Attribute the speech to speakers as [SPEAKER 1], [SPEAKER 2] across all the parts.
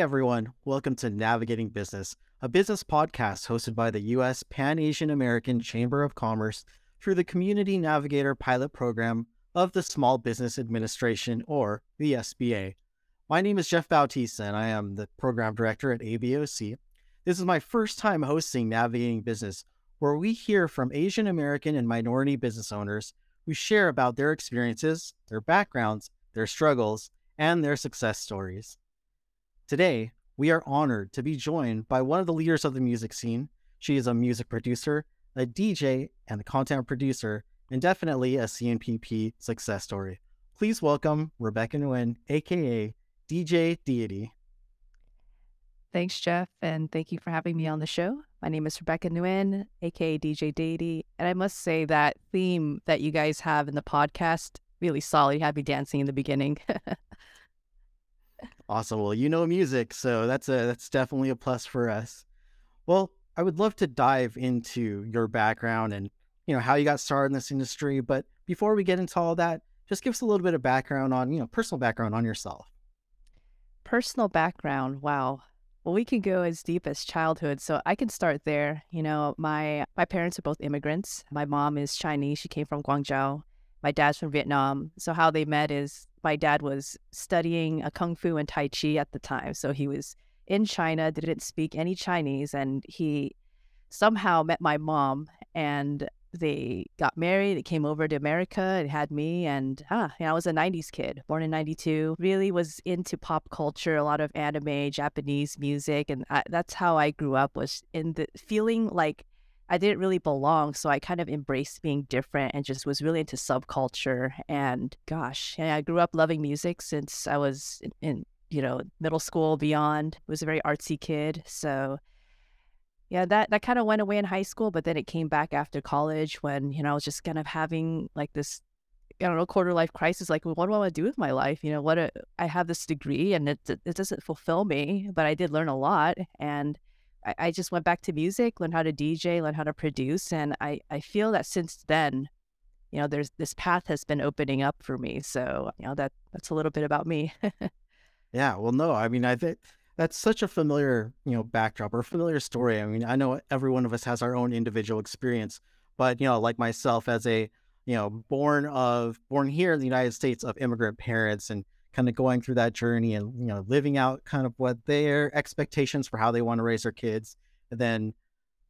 [SPEAKER 1] Everyone, welcome to Navigating Business, a business podcast hosted by the U.S. Pan Asian American Chamber of Commerce through the Community Navigator Pilot Program of the Small Business Administration, or the SBA. My name is Jeff Bautista, and I am the Program Director at ABAOC. This is my first time hosting Navigating Business, where we hear from Asian American and minority business owners who share about their experiences, their backgrounds, their struggles, and their success stories. Today, we are honored to be joined by one of the leaders of the music scene. She is a music producer, a DJ, and a content producer, and definitely a CNPP success story. Please welcome Rebecca Nguyen, aka DJ DEITII.
[SPEAKER 2] Thanks, Jeff, and thank you for having me on the show. My name is Rebecca Nguyen, aka DJ DEITII, and I must say that theme that you guys have in the podcast really solid. You had me dancing in the beginning.
[SPEAKER 1] Awesome. Well, you know music, so that's a that's definitely a plus for us. Well, I would love to dive into your background and you know how you got started in this industry, but before we get into all that, just give us a little bit of background on, you know, personal background on yourself.
[SPEAKER 2] Personal background. Wow. Well, we can go as deep as childhood, so I can start there. You know, my my parents are both immigrants. My mom is Chinese; she came from Guangzhou. My dad's from Vietnam. So how they met is my dad was studying a kung fu and tai chi at the time. So he was in China, didn't speak any Chinese, and he somehow met my mom and they got married. They came over to America and had me. And ah, you know, I was a 90s kid, born in 92. Really was into pop culture, a lot of anime, Japanese music. And I, that's how I grew up was in the feeling like I didn't really belong. So I kind of embraced being different and just was really into subculture. And gosh, I grew up loving music since I was in, in you know, middle school, beyond. Was a very artsy kid. So yeah, that, that kind of went away in high school, but then it came back after college when, you know, I was just kind of having like this I don't know, quarter life crisis. Like, what do I want to do with my life? You know, what a, I have this degree and it it doesn't fulfill me, but I did learn a lot, and I, I just went back to music, learned how to DJ, learned how to produce. And I, I feel that since then, you know, there's this path has been opening up for me. So, you know, that that's a little bit about me.
[SPEAKER 1] yeah. Well, no, I mean, I think that's such a familiar, you know, backdrop or familiar story. I mean, I know every one of us has our own individual experience, but, you know, like myself as a, you know, born of, born here in the United States of immigrant parents and kind of going through that journey and you know living out kind of what their expectations for how they want to raise their kids and then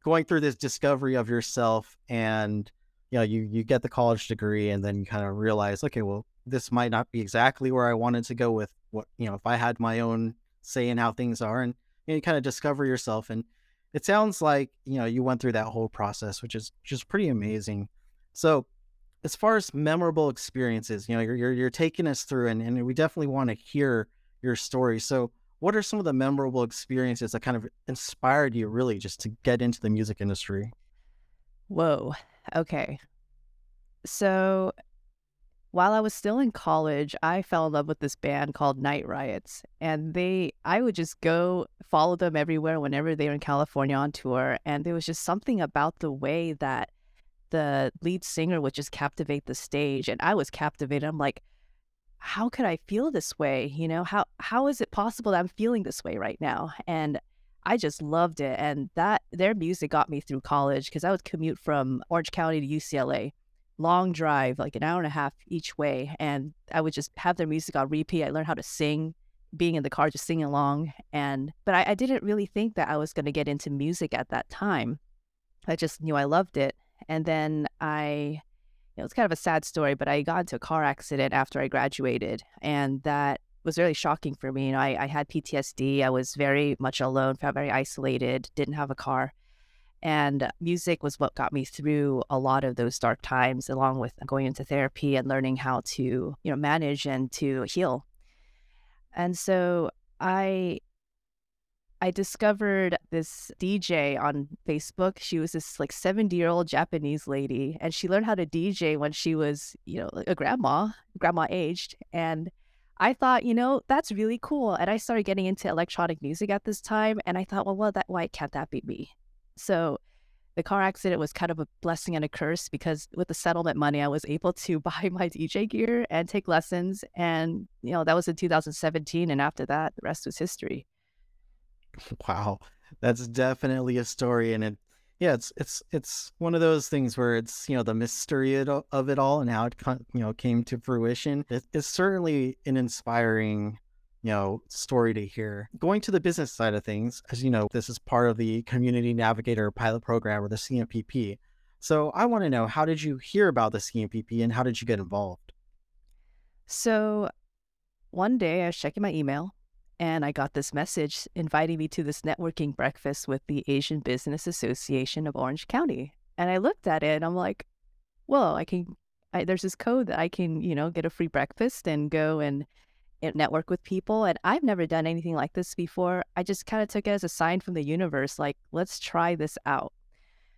[SPEAKER 1] going through this discovery of yourself and you know you you get the college degree and then you kind of realize okay well this might not be exactly where i wanted to go with what you know if i had my own say in how things are and you, know, you kind of discover yourself and it sounds like you know you went through that whole process which is just pretty amazing. So as far as memorable experiences, you know, you're you're, you're taking us through, and, and we definitely want to hear your story. So, what are some of the memorable experiences that kind of inspired you, really, just to get into the music industry?
[SPEAKER 2] Whoa. Okay. So, while I was still in college, I fell in love with this band called Night Riots, and they, I would just go follow them everywhere whenever they were in California on tour, and there was just something about the way that the lead singer would just captivate the stage and I was captivated. I'm like, how could I feel this way? You know, how how is it possible that I'm feeling this way right now? And I just loved it. And that their music got me through college because I would commute from Orange County to UCLA. Long drive, like an hour and a half each way. And I would just have their music on repeat. I learned how to sing, being in the car, just singing along. And but I, I didn't really think that I was gonna get into music at that time. I just knew I loved it. And then I, you know, it's kind of a sad story, but I got into a car accident after I graduated. And that was really shocking for me. You know, I, I had PTSD. I was very much alone, felt very isolated, didn't have a car. And music was what got me through a lot of those dark times, along with going into therapy and learning how to, you know, manage and to heal. And so I I discovered this DJ on Facebook. She was this like 70 year old Japanese lady, and she learned how to DJ when she was, you know, a grandma, grandma aged. And I thought, you know, that's really cool. And I started getting into electronic music at this time, and I thought, well, well, that why can't that be me? So the car accident was kind of a blessing and a curse because with the settlement money, I was able to buy my DJ gear and take lessons. And, you know, that was in 2017. And after that, the rest was history.
[SPEAKER 1] Wow, that's definitely a story, and it, yeah, it's it's it's one of those things where it's you know the mystery of it all and how it you know came to fruition. It, it's certainly an inspiring you know story to hear. Going to the business side of things, as you know, this is part of the Community Navigator Pilot Program or the CNPP. So I want to know how did you hear about the CNPP and how did you get involved?
[SPEAKER 2] So one day I was checking my email and I got this message inviting me to this networking breakfast with the Asian Business Association of Orange County. And I looked at it and I'm like, well, I can, I, there's this code that I can, you know, get a free breakfast and go and, and network with people. And I've never done anything like this before. I just kind of took it as a sign from the universe, like, let's try this out.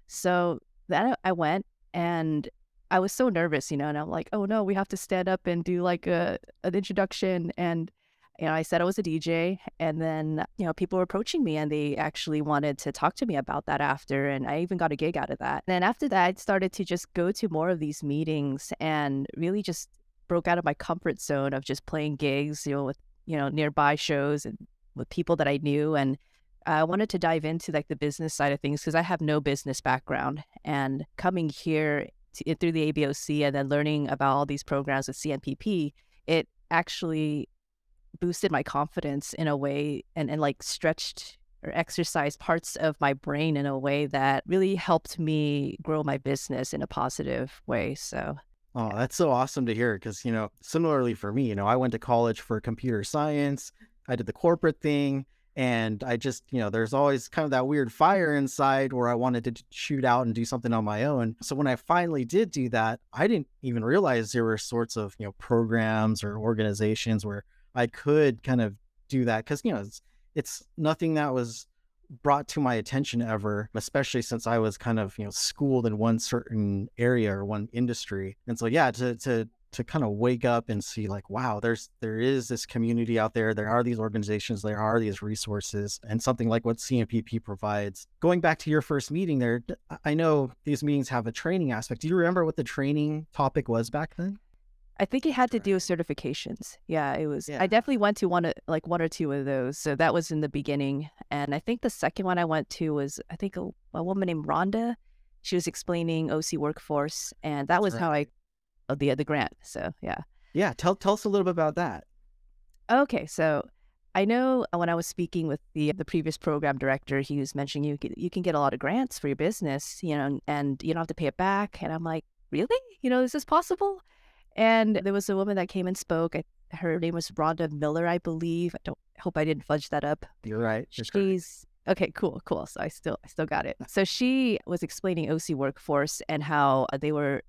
[SPEAKER 2] So then I went and I was so nervous, you know, and I'm like, oh no, we have to stand up and do like a an introduction. And you know, I said I was a DJ, and then you know, people were approaching me, and they actually wanted to talk to me about that after, and I even got a gig out of that. And then after that, I started to just go to more of these meetings and really just broke out of my comfort zone of just playing gigs, you know, with you know nearby shows and with people that I knew, and I wanted to dive into like the business side of things because I have no business background, and coming here to, through the ABAOC and then learning about all these programs with CNPP, it actually boosted my confidence in a way and, and like stretched or exercised parts of my brain in a way that really helped me grow my business in a positive way. So,
[SPEAKER 1] Oh, that's so awesome to hear because, you know, similarly for me, you know, I went to college for computer science. I did the corporate thing. And I just, you know, there's always kind of that weird fire inside where I wanted to shoot out and do something on my own. So when I finally did do that, I didn't even realize there were sorts of, you know, programs or organizations where I could kind of do that because, you know, it's, it's nothing that was brought to my attention ever, especially since I was kind of, you know, schooled in one certain area or one industry. And so yeah, to to to kind of wake up and see like, wow, there's there is this community out there. There are these organizations, there are these resources, and something like what CNPP provides. Going back to your first meeting there, i know these meetings have a training aspect. Do you remember what the training topic was back then?
[SPEAKER 2] I think it had to do with certifications. Yeah, it was. I definitely went to one, of- like one or two of those. So that was in the beginning. And I think the second one I went to was, I think a, a woman named Rhonda. She was explaining OC workforce, and that was
[SPEAKER 1] Right.
[SPEAKER 2] how I the the grant. So yeah.
[SPEAKER 1] Yeah. Tell tell us a little bit about that.
[SPEAKER 2] Okay, so I know uh, when I was speaking with the the previous program director, he was mentioning you you can get a lot of grants for your business, you know, and you don't have to pay it back. And I'm like, really? You know, is this possible? And there was a woman that came and spoke. I, her name was Rhonda Miller, I believe. I don't hope I didn't fudge that up.
[SPEAKER 1] You're right. You're correct.
[SPEAKER 2] She's okay, cool, cool. So I still I still got it. So she was explaining OC workforce and how uh, they were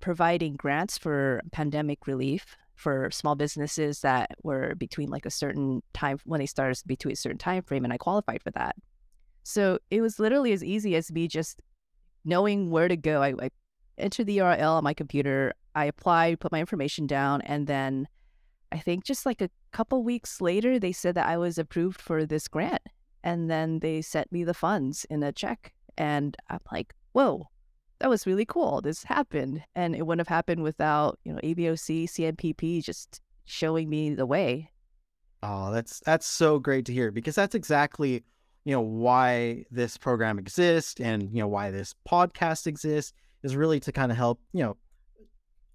[SPEAKER 2] providing grants for pandemic relief for small businesses that were between like a certain time when they started between a certain time frame and I qualified for that. So it was literally as easy as me just knowing where to go. I, I entered the URL on my computer, I applied, put my information down, and then I think just like a couple weeks later, they said that I was approved for this grant. And then they sent me the funds in a check. And I'm like, whoa, that was really cool. This happened. And it wouldn't have happened without, you know, ABAOC, CNPP just showing me the way.
[SPEAKER 1] Oh, that's that's so great to hear because that's exactly, you know, why this program exists and, you know, why this podcast exists is really to kind of help, you know,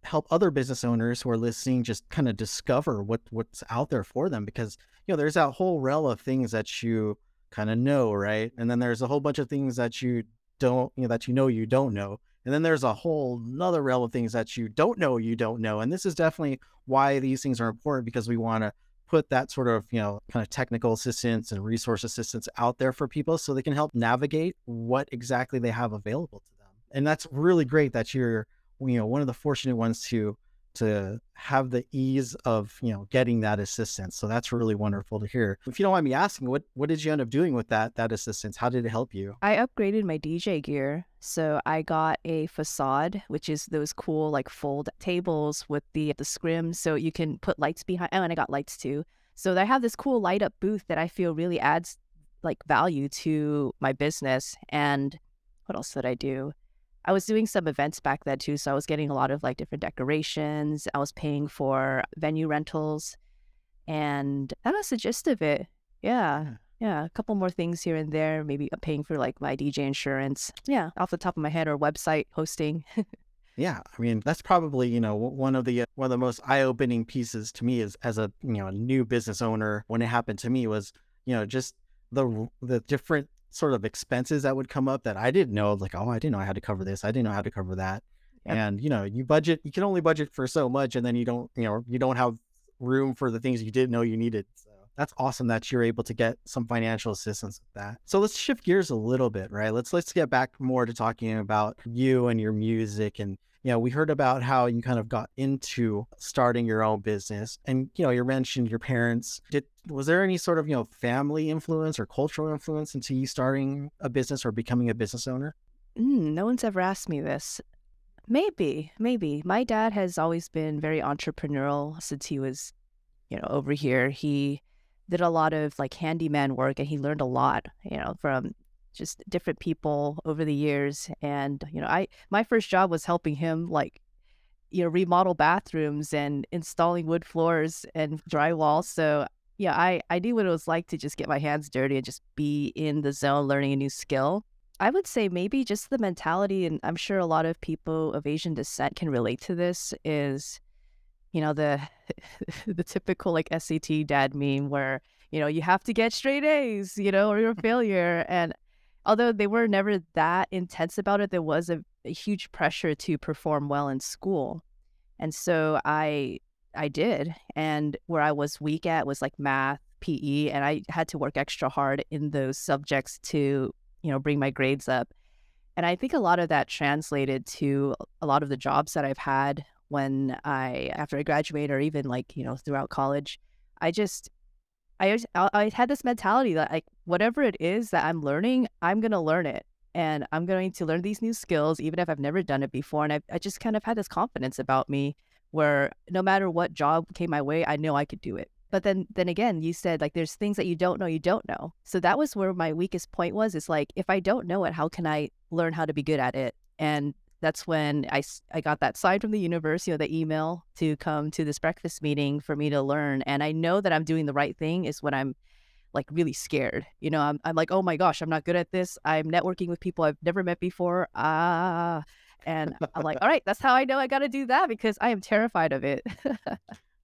[SPEAKER 1] help other business owners who are listening just kind of discover what what's out there for them because, you know, there's that whole realm of things that you kind of know, right? And then there's a whole bunch of things that you don't, you know, that you know you don't know. And then there's a whole another realm of things that you don't know you don't know. And this is definitely why these things are important because we want to put that sort of you know kind of technical assistance and resource assistance out there for people so they can help navigate what exactly they have available to them and that's really great that you're you know one of the fortunate ones to to have the ease of you know getting that assistance so that's really wonderful to hear if you don't mind me asking what what did you end up doing with that that assistance how did it help you
[SPEAKER 2] I upgraded my DJ gear. So I got a facade, which is those cool like fold tables with the the scrim so you can put lights behind oh and I got lights too. So I have this cool light up booth that I feel really adds like value to my business. And what else did I do? I was doing some events back then too, so I was getting a lot of like different decorations. I was paying for venue rentals and that was the gist of it. Yeah.
[SPEAKER 1] Yeah.
[SPEAKER 2] A couple more things here and there. Maybe uh, paying for like my DJ insurance. Yeah, off the top of my head, or website hosting.
[SPEAKER 1] Yeah, I mean that's probably you know one of the uh, one of the most eye-opening pieces to me is as a you know new business owner when it happened to me was you know just the the different sort of expenses that would come up that I didn't know like oh I didn't know I had to cover this. I didn't know how to cover that.
[SPEAKER 2] Yep.
[SPEAKER 1] and you know you budget you can only budget for so much and then you don't you know you don't have room for the things you didn't know you needed. So that's awesome that you're able to get some financial assistance with that. So let's shift gears a little bit right? Let's let's get back more to talking about you and your music and you know we heard about how you kind of got into starting your own business and you know you mentioned your parents did was there any sort of you know family influence or cultural influence into you starting a business or becoming a business owner
[SPEAKER 2] Mm, no one's ever asked me this. Maybe, maybe. My dad has always been very entrepreneurial since he was, you know, over here. He did a lot of like handyman work and he learned a lot, you know, from just different people over the years. And, you know, I my first job was helping him like, you know, remodel bathrooms and installing wood floors and drywall. So yeah, I, I knew what it was like to just get my hands dirty and just be in the zone learning a new skill. I would say maybe just the mentality, and I'm sure a lot of people of Asian descent can relate to this, is, you know, the the typical like SAT dad meme where, you know, you have to get straight A's, you know, or you're a failure. And although they were never that intense about it, there was a, a huge pressure to perform well in school. And so I I did. And where I was weak at was like math, PE, and I had to work extra hard in those subjects to, you know, bring my grades up. And I think a lot of that translated to a lot of the jobs that I've had when I after I graduated or even like, you know, throughout college. I just I I had this mentality that like whatever it is that I'm learning, I'm going to learn it. And I'm going to learn these new skills even if I've never done it before and I I just kind of had this confidence about me where no matter what job came my way, I know I could do it. But then then again, you said like there's things that you don't know you don't know. So that was where my weakest point was It's like if I don't know it, how can I learn how to be good at it? And that's when I, I got that sign from the universe, you know, the email to come to this breakfast meeting for me to learn. And I know that I'm doing the right thing is when I'm like really scared. You know, I'm, I'm like, oh my gosh, I'm not good at this. I'm networking with people I've never met before. Ah. And I'm like, all right, that's how I know I got to do that because I am terrified of it.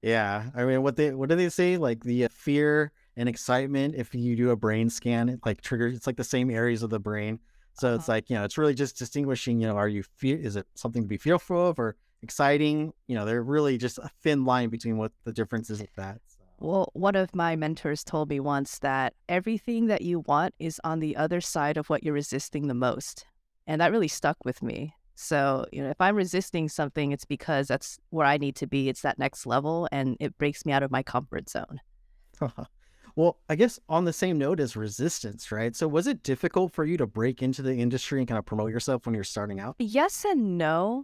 [SPEAKER 1] Yeah, I mean, what they what do they say? Like the uh, fear and excitement. If you do a brain scan, it like triggers. It's like the same areas of the brain. So it's
[SPEAKER 2] Uh-huh.
[SPEAKER 1] like you know, it's really just distinguishing. You know, are you fear? Is it something to be fearful of or exciting? You know, they're really just a thin line between what the difference is with that.
[SPEAKER 2] Well, one of my mentors told me once that everything that you want is on the other side of what you're resisting the most. And that really stuck with me. So, you know, if I'm resisting something, it's because that's where I need to be. It's that next level and it breaks me out of my comfort zone.
[SPEAKER 1] well, I guess on the same note as resistance, right? So was it difficult for you to break into the industry and kind of promote yourself when you're starting out?
[SPEAKER 2] Yes and no.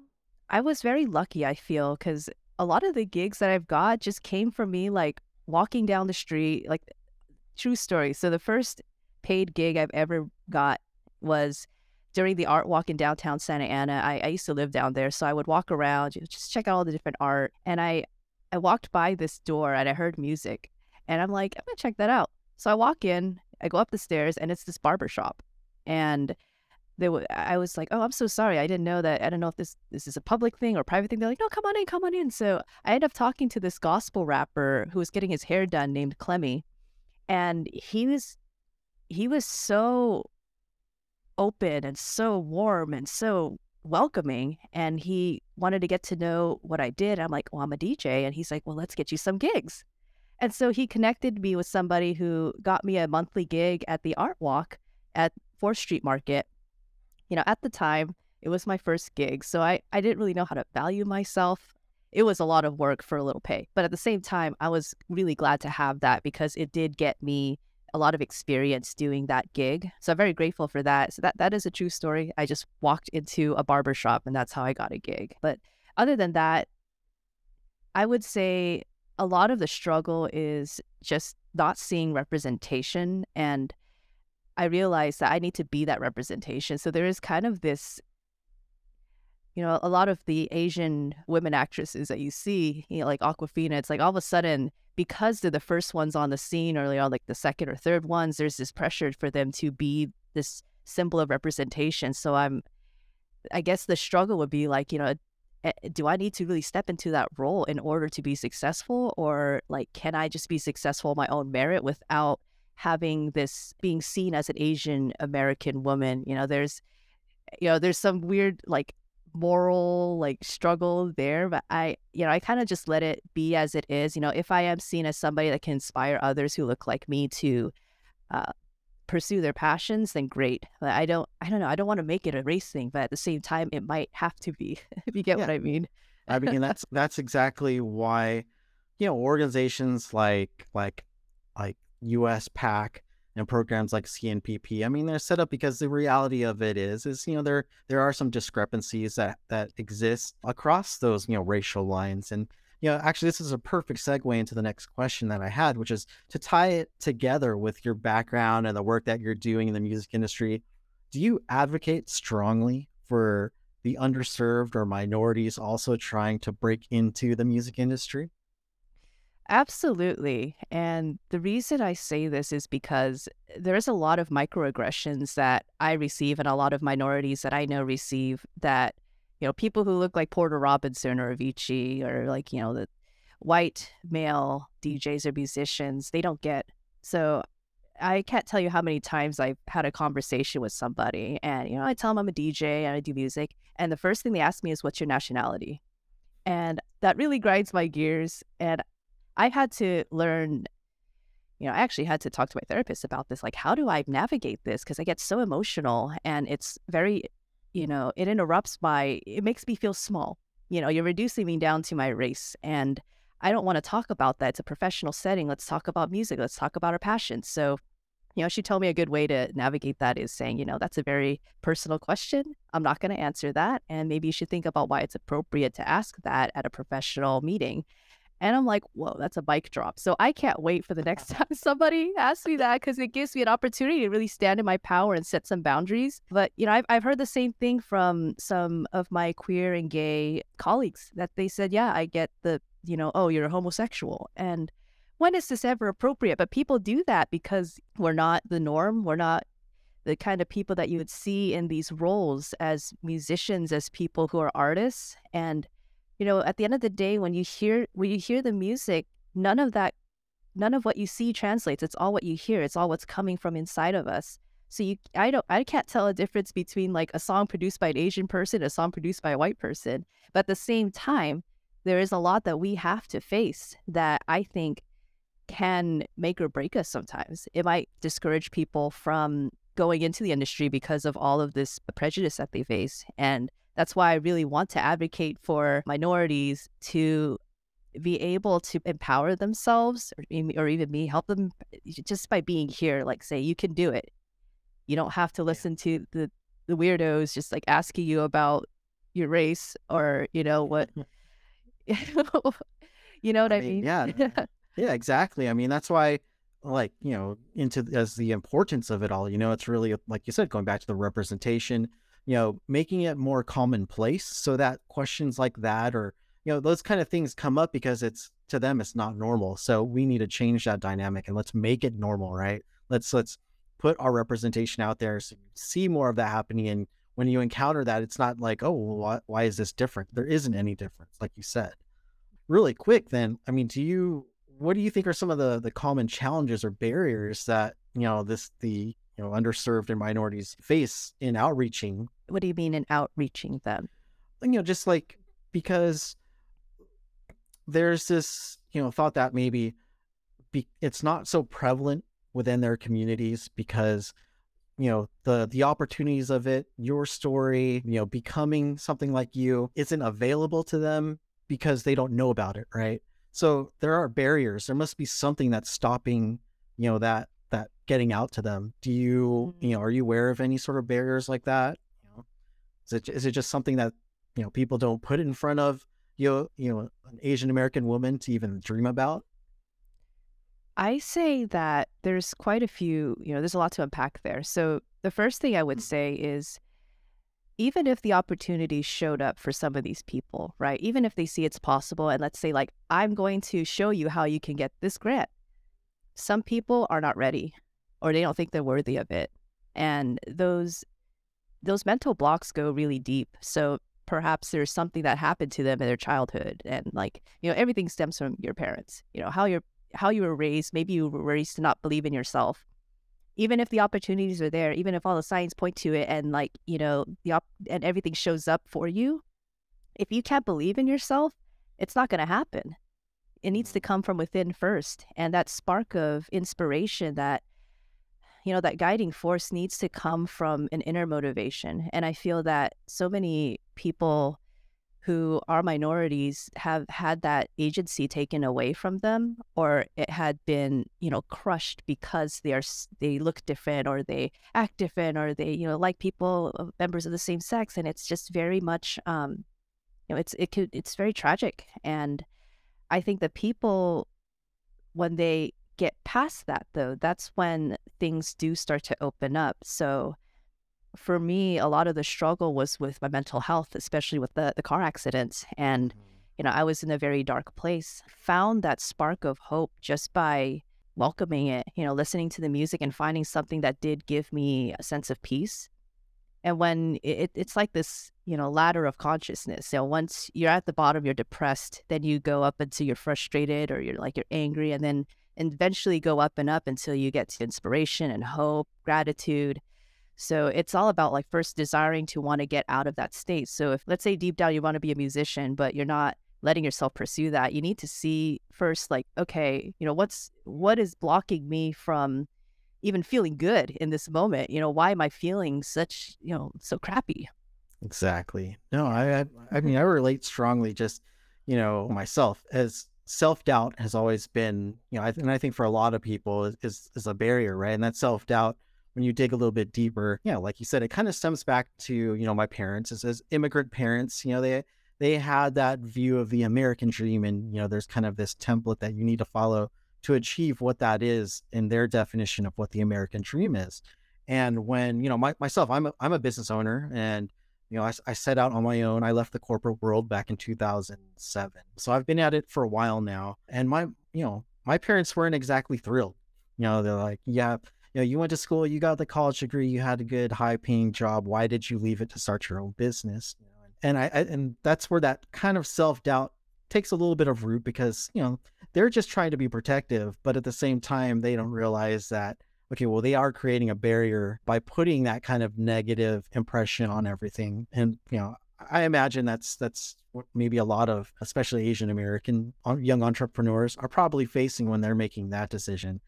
[SPEAKER 2] I was very lucky, I feel, because a lot of the gigs that I've got just came from me like walking down the street, like true story. So the first paid gig I've ever got was during the art walk in downtown Santa Ana. I, I used to live down there, so I would walk around, just check out all the different art. And I I walked by this door and I heard music, and I'm like, I'm gonna check that out. So I walk in, I go up the stairs, and it's this barber shop, and they were, I was like, oh, I'm so sorry. I didn't know that. I don't know if this this is a public thing or private thing. They're like, no, come on in, come on in. So I ended up talking to this gospel rapper who was getting his hair done named Clemmy, and he was he was so open and so warm and so welcoming and he wanted to get to know what I did. I'm like, "Well, I'm a DJ." And he's like, "Well, let's get you some gigs." And so he connected me with somebody who got me a monthly gig at the Art Walk at 4th Street Market. You know, at the time, it was my first gig, so I I didn't really know how to value myself. It was a lot of work for a little pay. But at the same time, I was really glad to have that because it did get me a lot of experience doing that gig. So I'm very grateful for that. So that that is a true story. I just walked into a barber shop and that's how I got a gig. But other than that, I would say a lot of the struggle is just not seeing representation and I realized that I need to be that representation. So there is kind of this you know, a lot of the Asian women actresses that you see, you know, like Awkwafina, it's like all of a sudden because they're the first ones on the scene or they are like the second or third ones, there's this pressure for them to be this symbol of representation. So I'm, I guess the struggle would be like, you know, eh, do I need to really step into that role in order to be successful? Or like, can I just be successful on my own merit without having this being seen as an Asian American woman? You know, there's, you know, there's some weird like moral like struggle there but i you know i kind of just let it be as it is you know if i am seen as somebody that can inspire others who look like me to uh, pursue their passions then great but i don't i don't know i don't want to make it a race thing but at the same time it might have to be if you get
[SPEAKER 1] Yeah.
[SPEAKER 2] what i mean
[SPEAKER 1] I mean, that's that's exactly why, you know, organizations like like like US PAC and programs like CNPP. I mean, they're set up because the reality of it is is you know there there are some discrepancies that that exist across those you know racial lines and. You know, actually, this is a perfect segue into the next question that I had, which is to tie it together with your background and the work that you're doing in the music industry. Do you advocate strongly for the underserved or minorities also trying to break into the music industry?
[SPEAKER 2] Absolutely. And the reason I say this is because eh, there's a lot of microaggressions that I receive and a lot of minorities that I know receive that, you know, people who look like Porter Robinson or Avicii or like, you know, the white male mm. DJs or musicians, they don't get. So I can't tell you how many times I've had a conversation with somebody and, you know, I tell them I'm a DJ and I do music. And the first thing they ask me is, what's your nationality? And that really grinds my gears. And I've had to learn, you know, I actually had to talk to my therapist about this. Like, how do I navigate this? Because I get so emotional and it's very, you know, it interrupts my, it makes me feel small. You know, you're reducing me down to my race. And I don't want to talk about that. It's a professional setting. Let's talk about music. Let's talk about our passions. So, you know, she told me a good way to navigate that is saying, you know, that's a very personal question. I'm not going to answer that. And maybe you should think about why it's appropriate to ask that at a professional meeting. And I'm like, whoa, that's a bike drop. So I can't wait for the next time somebody asks me that because it gives me an opportunity to really stand in my power and set some boundaries. But, you know, I've, I've heard the same thing from some of my queer and gay colleagues that they said, yeah, I get the, you know, oh, you're a homosexual. And when is this ever appropriate? But people do that because we're not the norm. We're not the kind of people that you would see in these roles as musicians, as people who are artists. And you know, at the end of the day, when you hear when you hear the music, none of that, none of what you see translates. It's all what you hear. It's all what's coming from inside of us. So you, I don't, I can't tell a difference between like a song produced by an Asian person, a song produced by a white person. But at the same time, there is a lot that we have to face that I think can make or break us sometimes. It might discourage people from going into the industry because of all of this prejudice that they face. And that's why I really want to advocate for minorities to be able to empower themselves or, or even me, help them eh, just by being here. Like, say, you can do it. You don't have to
[SPEAKER 1] Yeah.
[SPEAKER 2] listen to the, the weirdos just like asking you about your race or, you know, what, you know what
[SPEAKER 1] I
[SPEAKER 2] I
[SPEAKER 1] mean,
[SPEAKER 2] mean?
[SPEAKER 1] yeah, yeah, exactly. I mean, that's why, like, you know, into as the importance of it all, you know, it's really, like you said, going back to the representation, you know, making it more commonplace so that questions like that or, you know, those kind of things come up because it's to them, it's not normal. So we need to change that dynamic and let's make it normal, right? Let's, let's put our representation out there, so you see more of that happening. And when you encounter that, it's not like, oh, why, why is this different? There isn't any difference, like you said really quick then i mean do you what do you think are some of the the common challenges or barriers that you know this the you know underserved and minorities face in outreaching
[SPEAKER 2] what do you mean in outreaching them?
[SPEAKER 1] you know just like because there's this you know thought that maybe be, it's not so prevalent within their communities because you know the the opportunities of it your story you know becoming something like you isn't available to them because they don't know about it right? So there are barriers. There must be something that's stopping you know that that getting out to them. Do you you mm-hmm. know are you aware of any sort of barriers like that is it is it just something that you know people don't put in front of you know, you know an asian american woman to even dream about
[SPEAKER 2] I say that there's quite a few, you know, there's a lot to unpack there. So the first thing I would
[SPEAKER 1] Mm.
[SPEAKER 2] say is even if the opportunity showed up for some of these people, right? Even if they see it's possible, and let's say, like, I'm going to show you how you can get this grant, some people are not ready or they don't think they're worthy of it. And those those mental blocks go really deep. So perhaps there's something that happened to them in their childhood and like, you know, everything stems from your parents. You know, how you're how you were raised, maybe you were raised to not believe in yourself even if the opportunities are there, even if all the signs point to it and like, you know, the op- and everything shows up for you, if you can't believe in yourself, it's not going to happen. It needs to mm-hmm. come from within first. And that spark of inspiration that you know that guiding force needs to come from an inner motivation and i feel that so many people who are minorities have had that agency taken away from them or it had been you know crushed because they are they look different or they act different or they you know like people uh, members of the same sex and it's just very much um you know it's it could it's very tragic and i think the people when they get past that though that's when things do start to open up so for me, a lot of the struggle was with my mental health, especially with the, the car accidents. And, mm-hmm. you know, I was in a very dark place. Found that spark of hope just by welcoming it, you know, listening to the music and finding something that did give me a sense of peace. And when it, it's like this, you know, ladder of consciousness. So once you're at the bottom, you're depressed, then you go up until you're frustrated or you're like you're angry, and then eventually go up and up until you get to inspiration and hope, gratitude so it's all about like first desiring to want to get out of that state. So if let's say deep down you want to be a musician, but you're not letting yourself pursue that, you need to see first like, okay, you know, what's what is blocking me from even feeling good in this moment? You know, why am I feeling such, you know, so crappy?
[SPEAKER 1] Exactly. No, I I, I mm-hmm. mean I relate strongly just, you know, myself as self doubt has always been, you know, and I think for a lot of people is is a barrier, right? And that self doubt when you dig a little bit deeper, yeah, like you said, it kind of stems back to, you know, my parents as, as immigrant parents, you know, they they had that view of the American dream and, you know, there's kind of this template that you need to follow to achieve what that is in their definition of what the American dream is. And when, you know, my, myself, I'm a, I'm a business owner and, you know, I, I set out on my own. I left the corporate world back in 2007. So I've been at it for a while now. And my, you know, my parents weren't exactly thrilled. You know, they're like, yeah, you know, you went to school, you got the college degree, you had a good high paying job. Why did you leave it to start your own business? And I, I and that's where that kind of self doubt takes a little bit of root because, you know, they're just trying to be protective, but at the same time, they don't realize that, okay, well, they are creating a barrier by putting that kind of negative impression on everything. And, you know, I imagine that's that's what maybe a lot of especially Asian American uh, young entrepreneurs are probably facing when they're making that decision.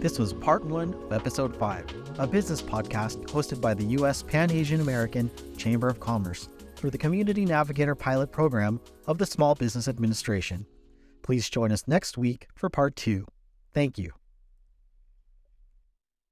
[SPEAKER 1] This was part one of episode five, a business podcast hosted by the U.S. Pan Asian American Chamber of Commerce through the Community Navigator pilot program of the Small Business Administration. Please join us next week for part two. Thank you.